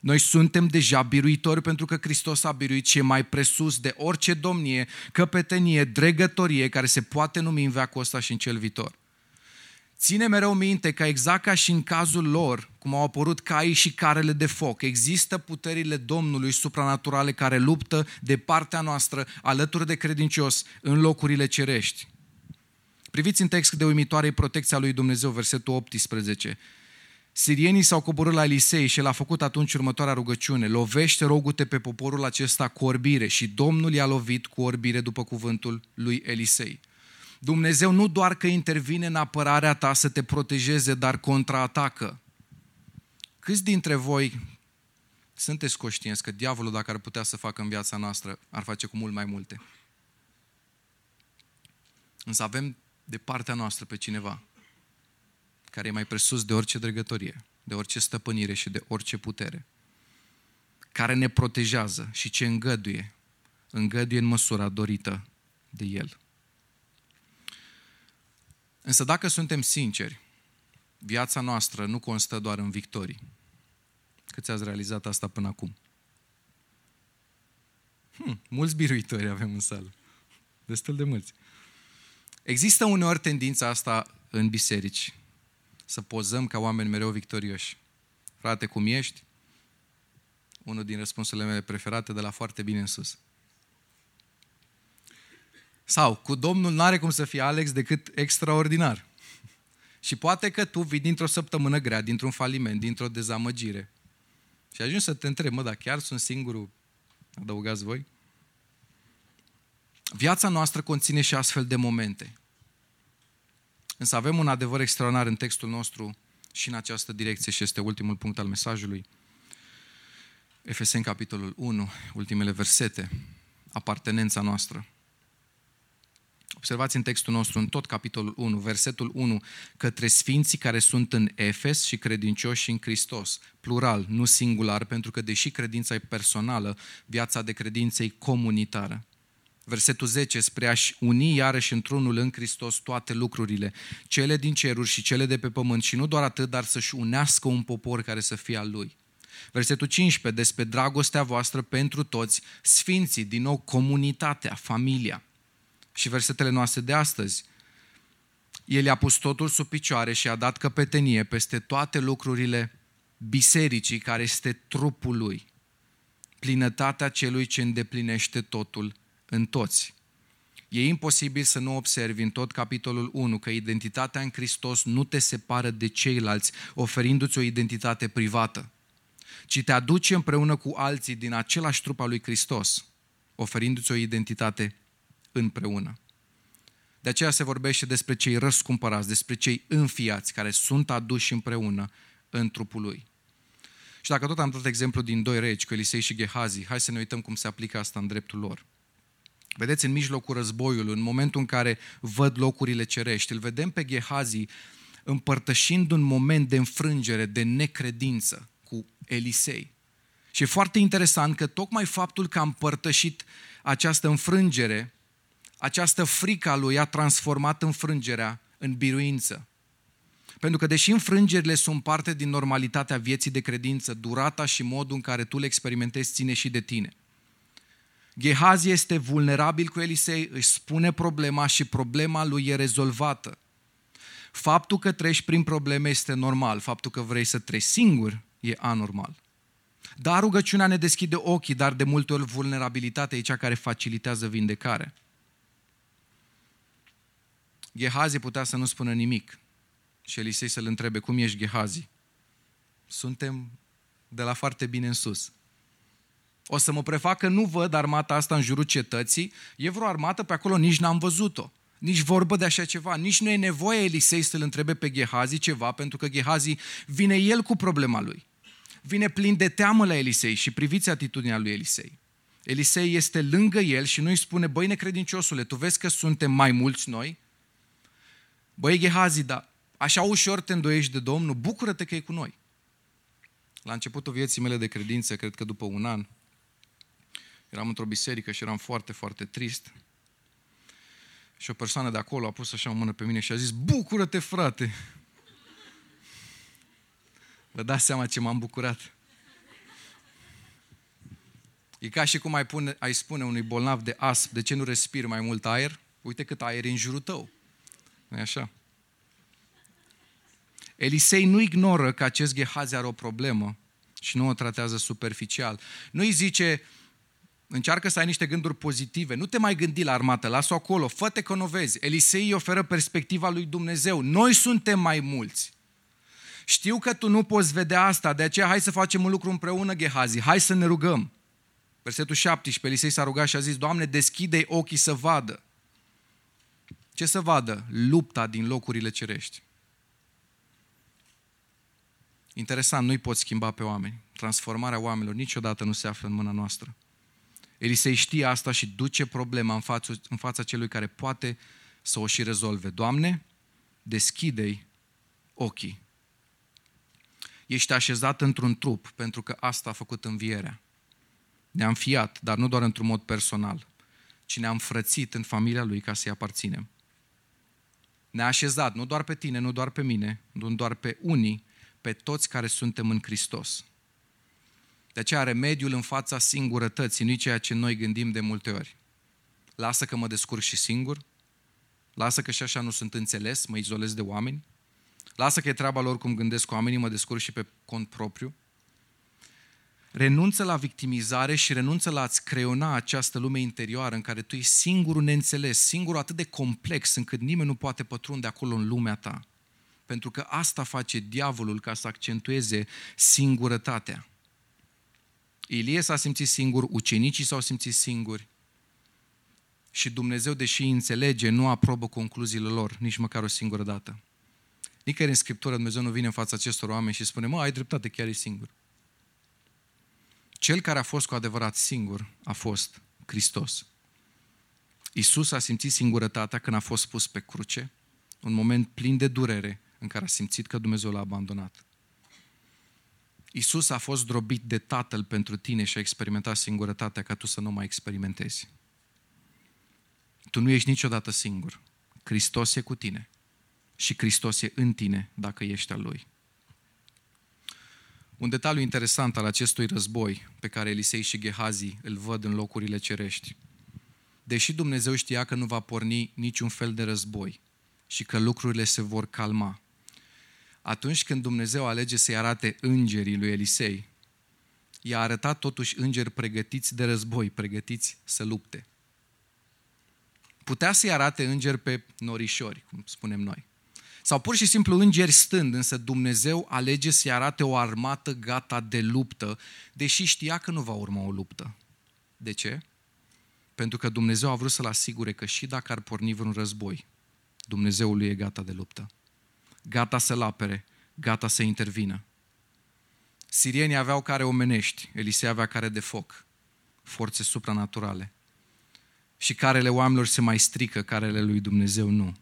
noi suntem deja biruitori pentru că Hristos a biruit ce mai presus de orice domnie, căpetenie, dregătorie care se poate numi în veacul ăsta și în cel viitor. Ține mereu minte că exact ca și în cazul lor, cum au apărut caii și carele de foc, există puterile Domnului supranaturale care luptă de partea noastră alături de credincios în locurile cerești. Priviți în text de uimitoare protecția lui Dumnezeu, versetul 18. Sirienii s-au coborât la Elisei și el a făcut atunci următoarea rugăciune. Lovește rogute pe poporul acesta cu orbire și Domnul i-a lovit cu orbire după cuvântul lui Elisei. Dumnezeu nu doar că intervine în apărarea ta să te protejeze, dar contraatacă. Câți dintre voi sunteți conștienți că diavolul, dacă ar putea să facă în viața noastră, ar face cu mult mai multe? Însă avem de partea noastră pe cineva care e mai presus de orice dregătorie, de orice stăpânire și de orice putere, care ne protejează și ce îngăduie, îngăduie în măsura dorită de El. Însă dacă suntem sinceri, viața noastră nu constă doar în victorii. Câți ați realizat asta până acum? Hmm, mulți biruitori avem în sală. Destul de mulți. Există uneori tendința asta în biserici, să pozăm ca oameni mereu victorioși. Frate, cum ești? Unul din răspunsurile mele preferate de la foarte bine în sus. Sau, cu Domnul n-are cum să fie Alex decât extraordinar. Și poate că tu vii dintr-o săptămână grea, dintr-un faliment, dintr-o dezamăgire. Și ajungi să te întrebi, mă, dar chiar sunt singurul, adăugați voi? Viața noastră conține și astfel de momente. Însă avem un adevăr extraordinar în textul nostru și în această direcție și este ultimul punct al mesajului. Efeseni, capitolul 1, ultimele versete, apartenența noastră. Observați în textul nostru, în tot capitolul 1, versetul 1, către sfinții care sunt în Efes și credincioși în Hristos. Plural, nu singular, pentru că deși credința e personală, viața de credință e comunitară. Versetul 10, spre a-și uni iarăși într-unul în Hristos toate lucrurile, cele din ceruri și cele de pe pământ și nu doar atât, dar să-și unească un popor care să fie al lui. Versetul 15, despre dragostea voastră pentru toți, sfinții, din nou comunitatea, familia și versetele noastre de astăzi. El i-a pus totul sub picioare și a dat căpetenie peste toate lucrurile bisericii care este trupul lui. Plinătatea celui ce îndeplinește totul în toți. E imposibil să nu observi în tot capitolul 1 că identitatea în Hristos nu te separă de ceilalți, oferindu-ți o identitate privată, ci te aduce împreună cu alții din același trup al lui Hristos, oferindu-ți o identitate împreună. De aceea se vorbește despre cei răscumpărați, despre cei înfiați, care sunt aduși împreună în trupul lui. Și dacă tot am dat exemplu din doi regi, cu Elisei și Gehazi, hai să ne uităm cum se aplică asta în dreptul lor. Vedeți, în mijlocul războiului, în momentul în care văd locurile cerești, îl vedem pe Gehazi împărtășind un moment de înfrângere, de necredință cu Elisei. Și e foarte interesant că tocmai faptul că a împărtășit această înfrângere această frică a lui a transformat înfrângerea în biruință. Pentru că deși înfrângerile sunt parte din normalitatea vieții de credință, durata și modul în care tu le experimentezi ține și de tine. Gehazi este vulnerabil cu Elisei, își spune problema și problema lui e rezolvată. Faptul că treci prin probleme este normal, faptul că vrei să treci singur e anormal. Dar rugăciunea ne deschide ochii, dar de multe ori vulnerabilitatea e cea care facilitează vindecarea. Gehazi putea să nu spună nimic. Și Elisei să-l întrebe, cum ești Gehazi? Suntem de la foarte bine în sus. O să mă prefac că nu văd armata asta în jurul cetății. E vreo armată pe acolo, nici n-am văzut-o. Nici vorbă de așa ceva. Nici nu e nevoie Elisei să-l întrebe pe Gehazi ceva, pentru că Gehazi vine el cu problema lui. Vine plin de teamă la Elisei și priviți atitudinea lui Elisei. Elisei este lângă el și nu îi spune, băi necredinciosule, tu vezi că suntem mai mulți noi? Băi, Gehazi, dar așa ușor te îndoiești de Domnul, bucură-te că e cu noi. La începutul vieții mele de credință, cred că după un an, eram într-o biserică și eram foarte, foarte trist. Și o persoană de acolo a pus așa o mână pe mine și a zis, bucură-te, frate! Vă dați seama ce m-am bucurat. E ca și cum ai, pune, ai spune unui bolnav de asp, de ce nu respiri mai mult aer? Uite cât aer e în jurul tău nu așa? Elisei nu ignoră că acest Gehazi are o problemă și nu o tratează superficial. Nu îi zice, încearcă să ai niște gânduri pozitive, nu te mai gândi la armată, lasă-o acolo, fă-te că nu vezi. Elisei îi oferă perspectiva lui Dumnezeu. Noi suntem mai mulți. Știu că tu nu poți vedea asta, de aceea hai să facem un lucru împreună, Gehazi, hai să ne rugăm. Versetul 17, Elisei s-a rugat și a zis, Doamne, deschide ochii să vadă. Ce să vadă? Lupta din locurile cerești. Interesant, nu-i pot schimba pe oameni. Transformarea oamenilor niciodată nu se află în mâna noastră. Elisei știe asta și duce problema în fața, în fața celui care poate să o și rezolve. Doamne, deschide-i ochii. Ești așezat într-un trup pentru că asta a făcut învierea. Ne-am fiat, dar nu doar într-un mod personal, ci ne-am frățit în familia lui ca să-i aparținem Ne-a așezat, nu doar pe tine, nu doar pe mine, nu doar pe unii, pe toți care suntem în Hristos. De aceea remediul în fața singurătății nu ceea ce noi gândim de multe ori. Lasă că mă descurc și singur, lasă că și așa nu sunt înțeles, mă izolez de oameni, lasă că e treaba lor cum gândesc oamenii, mă descurc și pe cont propriu. Renunță la victimizare și renunță la a-ți creiona această lume interioară în care tu ești singurul neînțeles, singurul atât de complex încât nimeni nu poate pătrunde acolo în lumea ta. Pentru că asta face diavolul ca să accentueze singurătatea. Ilie s-a simțit singur, ucenicii s-au simțit singuri și Dumnezeu, deși înțelege, nu aprobă concluziile lor nici măcar o singură dată. Nicăieri în Scriptură Dumnezeu nu vine în fața acestor oameni și spune, mă, ai dreptate, chiar e singur. Cel care a fost cu adevărat singur a fost Hristos. Isus a simțit singurătatea când a fost pus pe cruce, un moment plin de durere în care a simțit că Dumnezeu l-a abandonat. Isus a fost drobit de Tatăl pentru tine și a experimentat singurătatea ca tu să nu mai experimentezi. Tu nu ești niciodată singur. Hristos e cu tine și Hristos e în tine dacă ești al Lui. Un detaliu interesant al acestui război pe care Elisei și Gehazi îl văd în locurile cerești. Deși Dumnezeu știa că nu va porni niciun fel de război și că lucrurile se vor calma, atunci când Dumnezeu alege să-i arate îngerii lui Elisei, i-a arătat totuși îngeri pregătiți de război, pregătiți să lupte. Putea să-i arate îngeri pe norișori, cum spunem noi. Sau pur și simplu îngeri stând, însă Dumnezeu alege să-i arate o armată gata de luptă, deși știa că nu va urma o luptă. De ce? Pentru că Dumnezeu a vrut să-l asigure că și dacă ar porni vreun război, Dumnezeul lui e gata de luptă. Gata să-l apere, gata să intervină. Sirienii aveau care omenești, Elisei avea care de foc, forțe supranaturale. Și carele oamenilor se mai strică, carele lui Dumnezeu nu.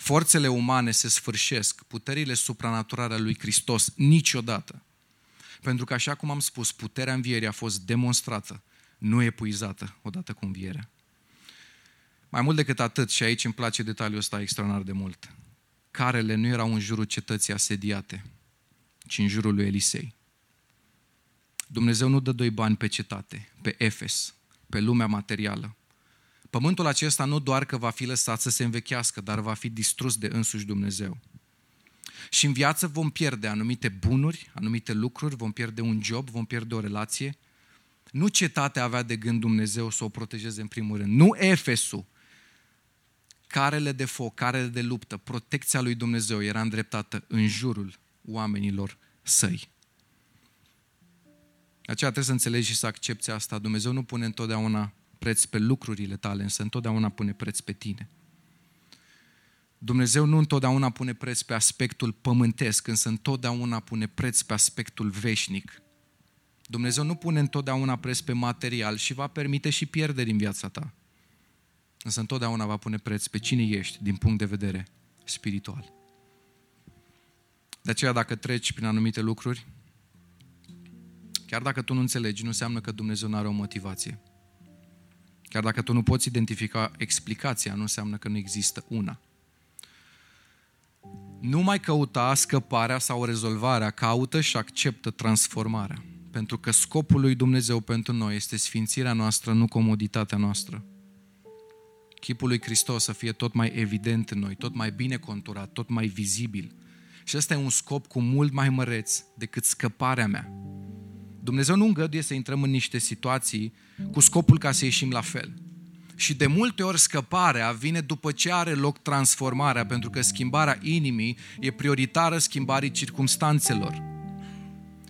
Forțele umane se sfârșesc, puterile supranaturale ale lui Hristos niciodată. Pentru că, așa cum am spus, puterea învierii a fost demonstrată, nu epuizată odată cu învierea. Mai mult decât atât, și aici îmi place detaliul ăsta extraordinar de mult, carele nu erau în jurul cetății asediate, ci în jurul lui Elisei. Dumnezeu nu dă doi bani pe cetate, pe Efes, pe lumea materială. Pământul acesta nu doar că va fi lăsat să se învechească, dar va fi distrus de însuși Dumnezeu. Și în viață vom pierde anumite bunuri, anumite lucruri, vom pierde un job, vom pierde o relație. Nu cetatea avea de gând Dumnezeu să o protejeze în primul rând. Nu Efesul. Carele de foc, carele de luptă, protecția lui Dumnezeu era îndreptată în jurul oamenilor săi. Aceea trebuie să înțelegi și să accepti asta. Dumnezeu nu pune întotdeauna preț pe lucrurile tale, însă întotdeauna pune preț pe tine. Dumnezeu nu întotdeauna pune preț pe aspectul pământesc, însă întotdeauna pune preț pe aspectul veșnic. Dumnezeu nu pune întotdeauna preț pe material și va permite și pierderi în viața ta. Însă întotdeauna va pune preț pe cine ești din punct de vedere spiritual. De aceea dacă treci prin anumite lucruri, chiar dacă tu nu înțelegi, nu înseamnă că Dumnezeu nu are o motivație. Chiar dacă tu nu poți identifica explicația, nu înseamnă că nu există una. Nu mai căuta scăparea sau rezolvarea, caută și acceptă transformarea. Pentru că scopul lui Dumnezeu pentru noi este sfințirea noastră, nu comoditatea noastră. Chipul lui Hristos să fie tot mai evident în noi, tot mai bine conturat, tot mai vizibil. Și ăsta e un scop cu mult mai măreț decât scăparea mea. Dumnezeu nu îngăduie să intrăm în niște situații cu scopul ca să ieșim la fel. Și de multe ori scăparea vine după ce are loc transformarea, pentru că schimbarea inimii e prioritară schimbarii circumstanțelor.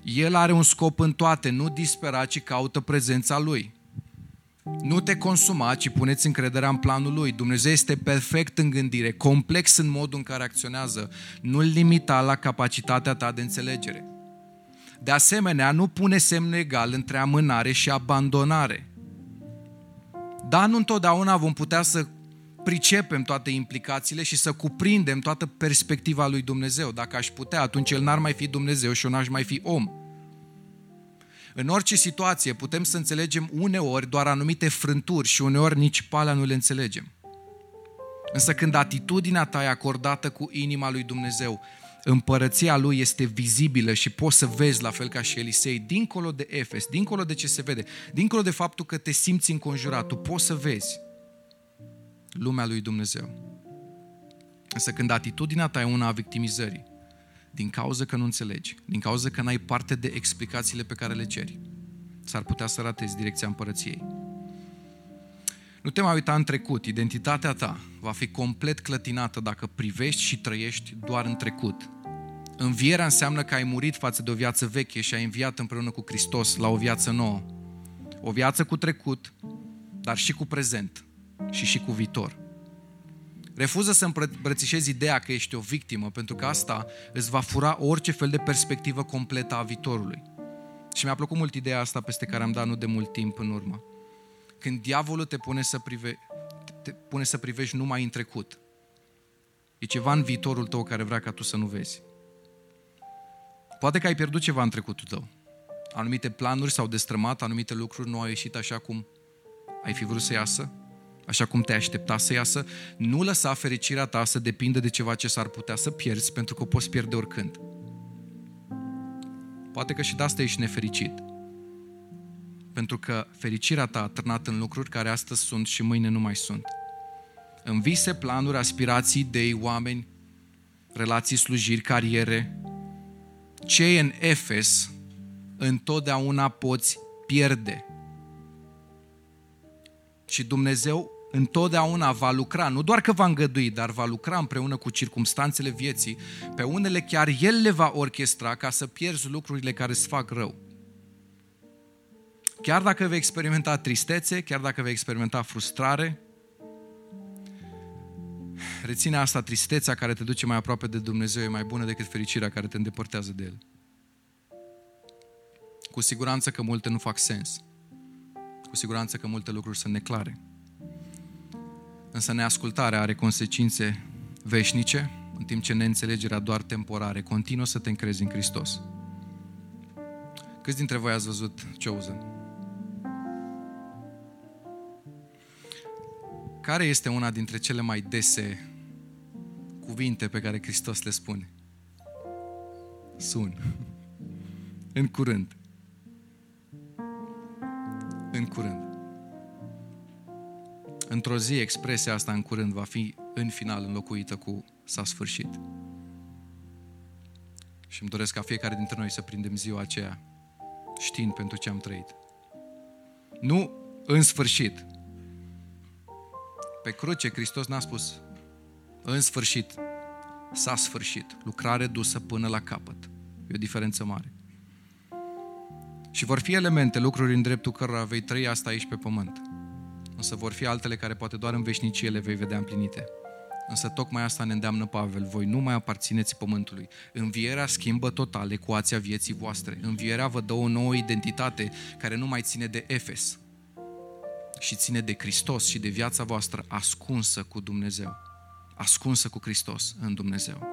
El are un scop în toate, nu dispera, ci caută prezența Lui. Nu te consuma, ci puneți încrederea în planul Lui. Dumnezeu este perfect în gândire, complex în modul în care acționează. Nu-L limita la capacitatea ta de înțelegere. De asemenea, nu pune semn egal între amânare și abandonare. Da, nu întotdeauna vom putea să pricepem toate implicațiile și să cuprindem toată perspectiva lui Dumnezeu. Dacă aș putea, atunci El n-ar mai fi Dumnezeu și eu n-aș mai fi om. În orice situație putem să înțelegem uneori doar anumite frânturi și uneori nici palea nu le înțelegem. Însă când atitudinea ta e acordată cu inima lui Dumnezeu, împărăția lui este vizibilă și poți să vezi la fel ca și Elisei, dincolo de Efes, dincolo de ce se vede, dincolo de faptul că te simți înconjurat, tu poți să vezi lumea lui Dumnezeu. Însă când atitudinea ta e una a victimizării, din cauza că nu înțelegi, din cauza că n-ai parte de explicațiile pe care le ceri, s-ar putea să ratezi direcția împărăției. Nu te mai uita în trecut, identitatea ta va fi complet clătinată dacă privești și trăiești doar în trecut. Învierea înseamnă că ai murit față de o viață veche și ai înviat împreună cu Hristos la o viață nouă. O viață cu trecut, dar și cu prezent și și cu viitor. Refuză să îmbrățișezi ideea că ești o victimă, pentru că asta îți va fura orice fel de perspectivă completă a viitorului. Și mi-a plăcut mult ideea asta peste care am dat nu de mult timp în urmă. Când diavolul te pune să, prive, te pune să privești numai în trecut, e ceva în viitorul tău care vrea ca tu să nu vezi. Poate că ai pierdut ceva în trecutul tău. Anumite planuri s-au destrămat, anumite lucruri nu au ieșit așa cum ai fi vrut să iasă așa cum te aștepta să iasă, nu lăsa fericirea ta să depindă de ceva ce s-ar putea să pierzi, pentru că o poți pierde oricând. Poate că și de asta ești nefericit. Pentru că fericirea ta a târnat în lucruri care astăzi sunt și mâine nu mai sunt. În vise, planuri, aspirații, idei, oameni, relații, slujiri, cariere, ce e în Efes, întotdeauna poți pierde. Și Dumnezeu întotdeauna va lucra, nu doar că va îngădui, dar va lucra împreună cu circumstanțele vieții, pe unele chiar El le va orchestra ca să pierzi lucrurile care îți fac rău. Chiar dacă vei experimenta tristețe, chiar dacă vei experimenta frustrare, reține asta, tristețea care te duce mai aproape de Dumnezeu e mai bună decât fericirea care te îndepărtează de El. Cu siguranță că multe nu fac sens. Cu siguranță că multe lucruri sunt neclare. Însă neascultarea are consecințe veșnice, în timp ce neînțelegerea doar temporare. Continuă să te încrezi în Hristos. Câți dintre voi ați văzut Chosen? Care este una dintre cele mai dese cuvinte pe care Hristos le spune? Sun. în curând. În curând. Într-o zi, expresia asta în curând va fi în final înlocuită cu s-a sfârșit. Și îmi doresc ca fiecare dintre noi să prindem ziua aceea știind pentru ce am trăit. Nu în sfârșit. Pe cruce Hristos n-a spus în sfârșit, s-a sfârșit, lucrare dusă până la capăt. E o diferență mare. Și vor fi elemente, lucruri în dreptul cărora vei trăi asta aici pe pământ însă vor fi altele care poate doar în veșnicie le vei vedea împlinite. Însă tocmai asta ne îndeamnă Pavel. Voi nu mai aparțineți pământului. Învierea schimbă total ecuația vieții voastre. Învierea vă dă o nouă identitate care nu mai ține de Efes, și ține de Hristos și de viața voastră ascunsă cu Dumnezeu. Ascunsă cu Hristos în Dumnezeu.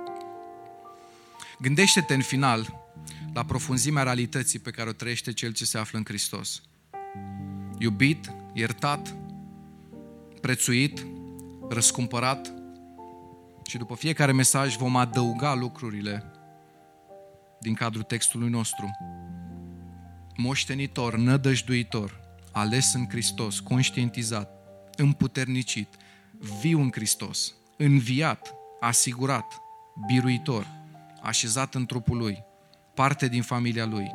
Gândește-te în final la profunzimea realității pe care o trăiește cel ce se află în Hristos. Iubit, iertat, prețuit, răscumpărat și după fiecare mesaj vom adăuga lucrurile din cadrul textului nostru. Moștenitor, nădăjduitor, ales în Hristos, conștientizat, împuternicit, viu în Hristos, înviat, asigurat, biruitor, așezat în trupul Lui, parte din familia Lui,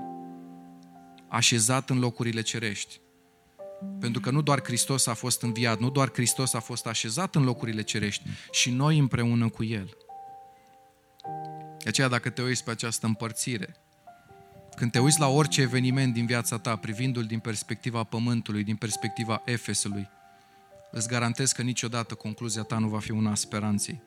așezat în locurile cerești, pentru că nu doar Hristos a fost înviat, nu doar Hristos a fost așezat în locurile cerești, și noi împreună cu El. De aceea, dacă te uiți pe această împărțire, când te uiți la orice eveniment din viața ta, privindu-l din perspectiva Pământului, din perspectiva Efesului, îți garantez că niciodată concluzia ta nu va fi una a speranței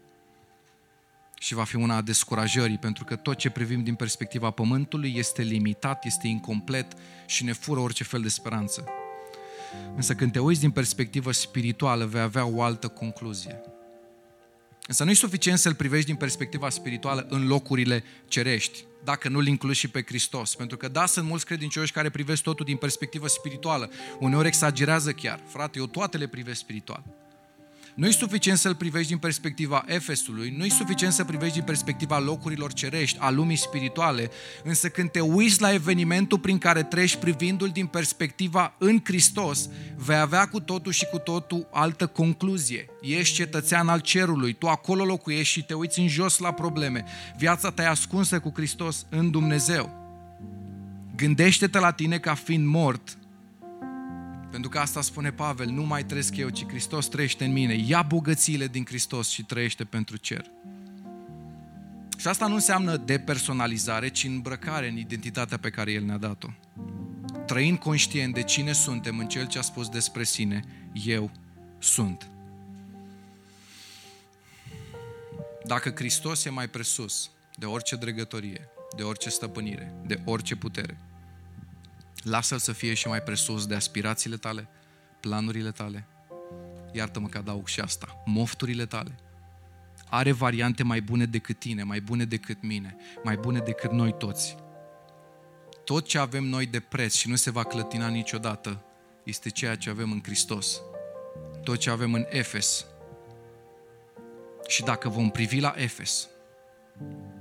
și va fi una a descurajării, pentru că tot ce privim din perspectiva Pământului este limitat, este incomplet și ne fură orice fel de speranță. Însă când te uiți din perspectivă spirituală, vei avea o altă concluzie. Însă nu e suficient să-L privești din perspectiva spirituală în locurile cerești, dacă nu-L inclus și pe Hristos. Pentru că da, sunt mulți credincioși care privesc totul din perspectivă spirituală. Uneori exagerează chiar. Frate, eu toate le privesc spiritual. Nu-i suficient să-l privești din perspectiva Efesului, nu-i suficient să privești din perspectiva locurilor cerești, a lumii spirituale, însă când te uiți la evenimentul prin care treci privindu-l din perspectiva în Hristos, vei avea cu totul și cu totul altă concluzie. Ești cetățean al cerului, tu acolo locuiești și te uiți în jos la probleme. Viața ta e ascunsă cu Hristos în Dumnezeu. Gândește-te la tine ca fiind mort pentru că asta spune Pavel, nu mai trăiesc eu, ci Hristos trăiește în mine. Ia bogățiile din Hristos și trăiește pentru cer. Și asta nu înseamnă depersonalizare, ci îmbrăcare în identitatea pe care El ne-a dat-o. Trăind conștient de cine suntem în Cel ce a spus despre sine, eu sunt. Dacă Hristos e mai presus de orice dregătorie, de orice stăpânire, de orice putere, Lasă-l să fie și mai presus de aspirațiile tale, planurile tale. Iartă-mă că adaug și asta. Mofturile tale. Are variante mai bune decât tine, mai bune decât mine, mai bune decât noi toți. Tot ce avem noi de preț și nu se va clătina niciodată este ceea ce avem în Hristos. Tot ce avem în Efes. Și dacă vom privi la Efes,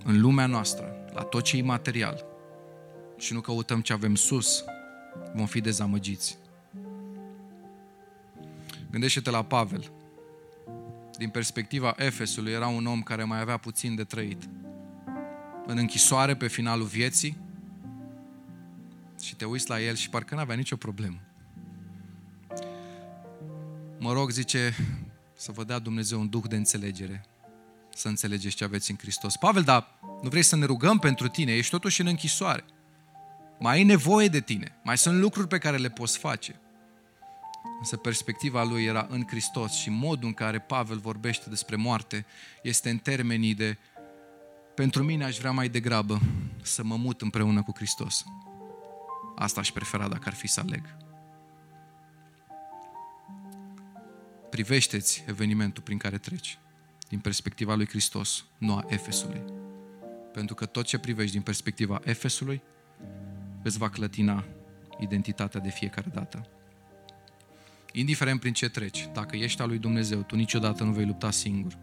în lumea noastră, la tot ce e material, și nu căutăm ce avem sus, vom fi dezamăgiți. Gândește-te la Pavel. Din perspectiva Efesului, era un om care mai avea puțin de trăit. În închisoare pe finalul vieții și te uiți la el și parcă n-avea nicio problemă. Mă rog, zice, să vă dea Dumnezeu un duh de înțelegere, să înțelegeți ce aveți în Hristos. Pavel, dar nu vrei să ne rugăm pentru tine? Ești totuși în închisoare. Mai ai nevoie de tine. Mai sunt lucruri pe care le poți face. Însă perspectiva lui era în Hristos și modul în care Pavel vorbește despre moarte este în termenii de pentru mine aș vrea mai degrabă să mă mut împreună cu Hristos. Asta aș prefera dacă ar fi să aleg. Privește-ți evenimentul prin care treci din perspectiva lui Hristos, nu a Efesului. Pentru că tot ce privești din perspectiva Efesului îți va clătina identitatea de fiecare dată. Indiferent prin ce treci, dacă ești al lui Dumnezeu, tu niciodată nu vei lupta singur.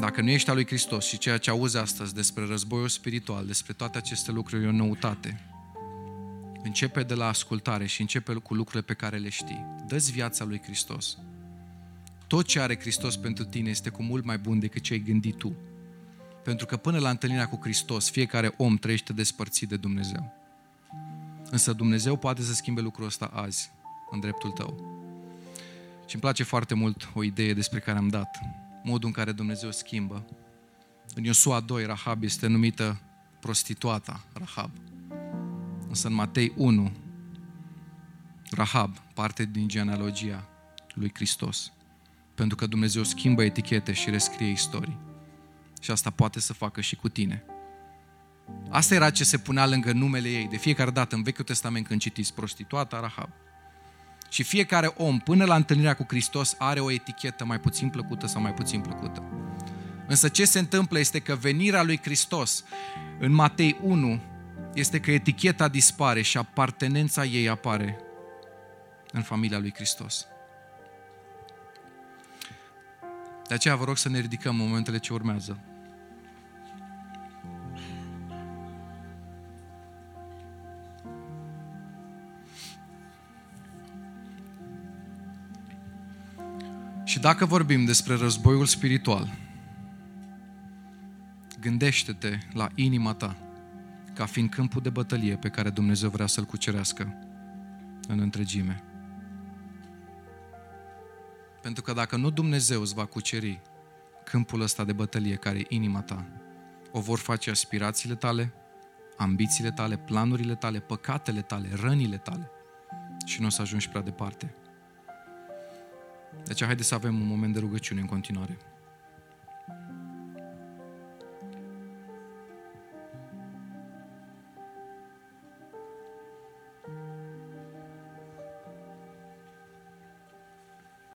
Dacă nu ești al lui Hristos și ceea ce auzi astăzi despre războiul spiritual, despre toate aceste lucruri, e o noutate. Începe de la ascultare și începe cu lucrurile pe care le știi. Dă-ți viața lui Hristos. Tot ce are Hristos pentru tine este cu mult mai bun decât ce ai gândit tu. Pentru că până la întâlnirea cu Hristos, fiecare om trăiește despărțit de Dumnezeu. Însă Dumnezeu poate să schimbe lucrul ăsta azi, în dreptul tău. Și îmi place foarte mult o idee despre care am dat. Modul în care Dumnezeu schimbă. În Iosua 2, Rahab este numită prostituata Rahab. Însă în Matei 1, Rahab parte din genealogia lui Hristos. Pentru că Dumnezeu schimbă etichete și rescrie istorii. Și asta poate să facă și cu tine. Asta era ce se punea lângă numele ei. De fiecare dată în Vechiul Testament când citiți prostituata Rahab. Și fiecare om, până la întâlnirea cu Hristos, are o etichetă mai puțin plăcută sau mai puțin plăcută. Însă ce se întâmplă este că venirea lui Hristos în Matei 1 este că eticheta dispare și apartenența ei apare în familia lui Hristos. De aceea vă rog să ne ridicăm în momentele ce urmează. Dacă vorbim despre războiul spiritual, gândește-te la inima ta ca fiind câmpul de bătălie pe care Dumnezeu vrea să-l cucerească în întregime. Pentru că dacă nu Dumnezeu îți va cuceri câmpul ăsta de bătălie care e inima ta, o vor face aspirațiile tale, ambițiile tale, planurile tale, păcatele tale, rănile tale și nu o să ajungi prea departe. De aceea, haideți să avem un moment de rugăciune în continuare.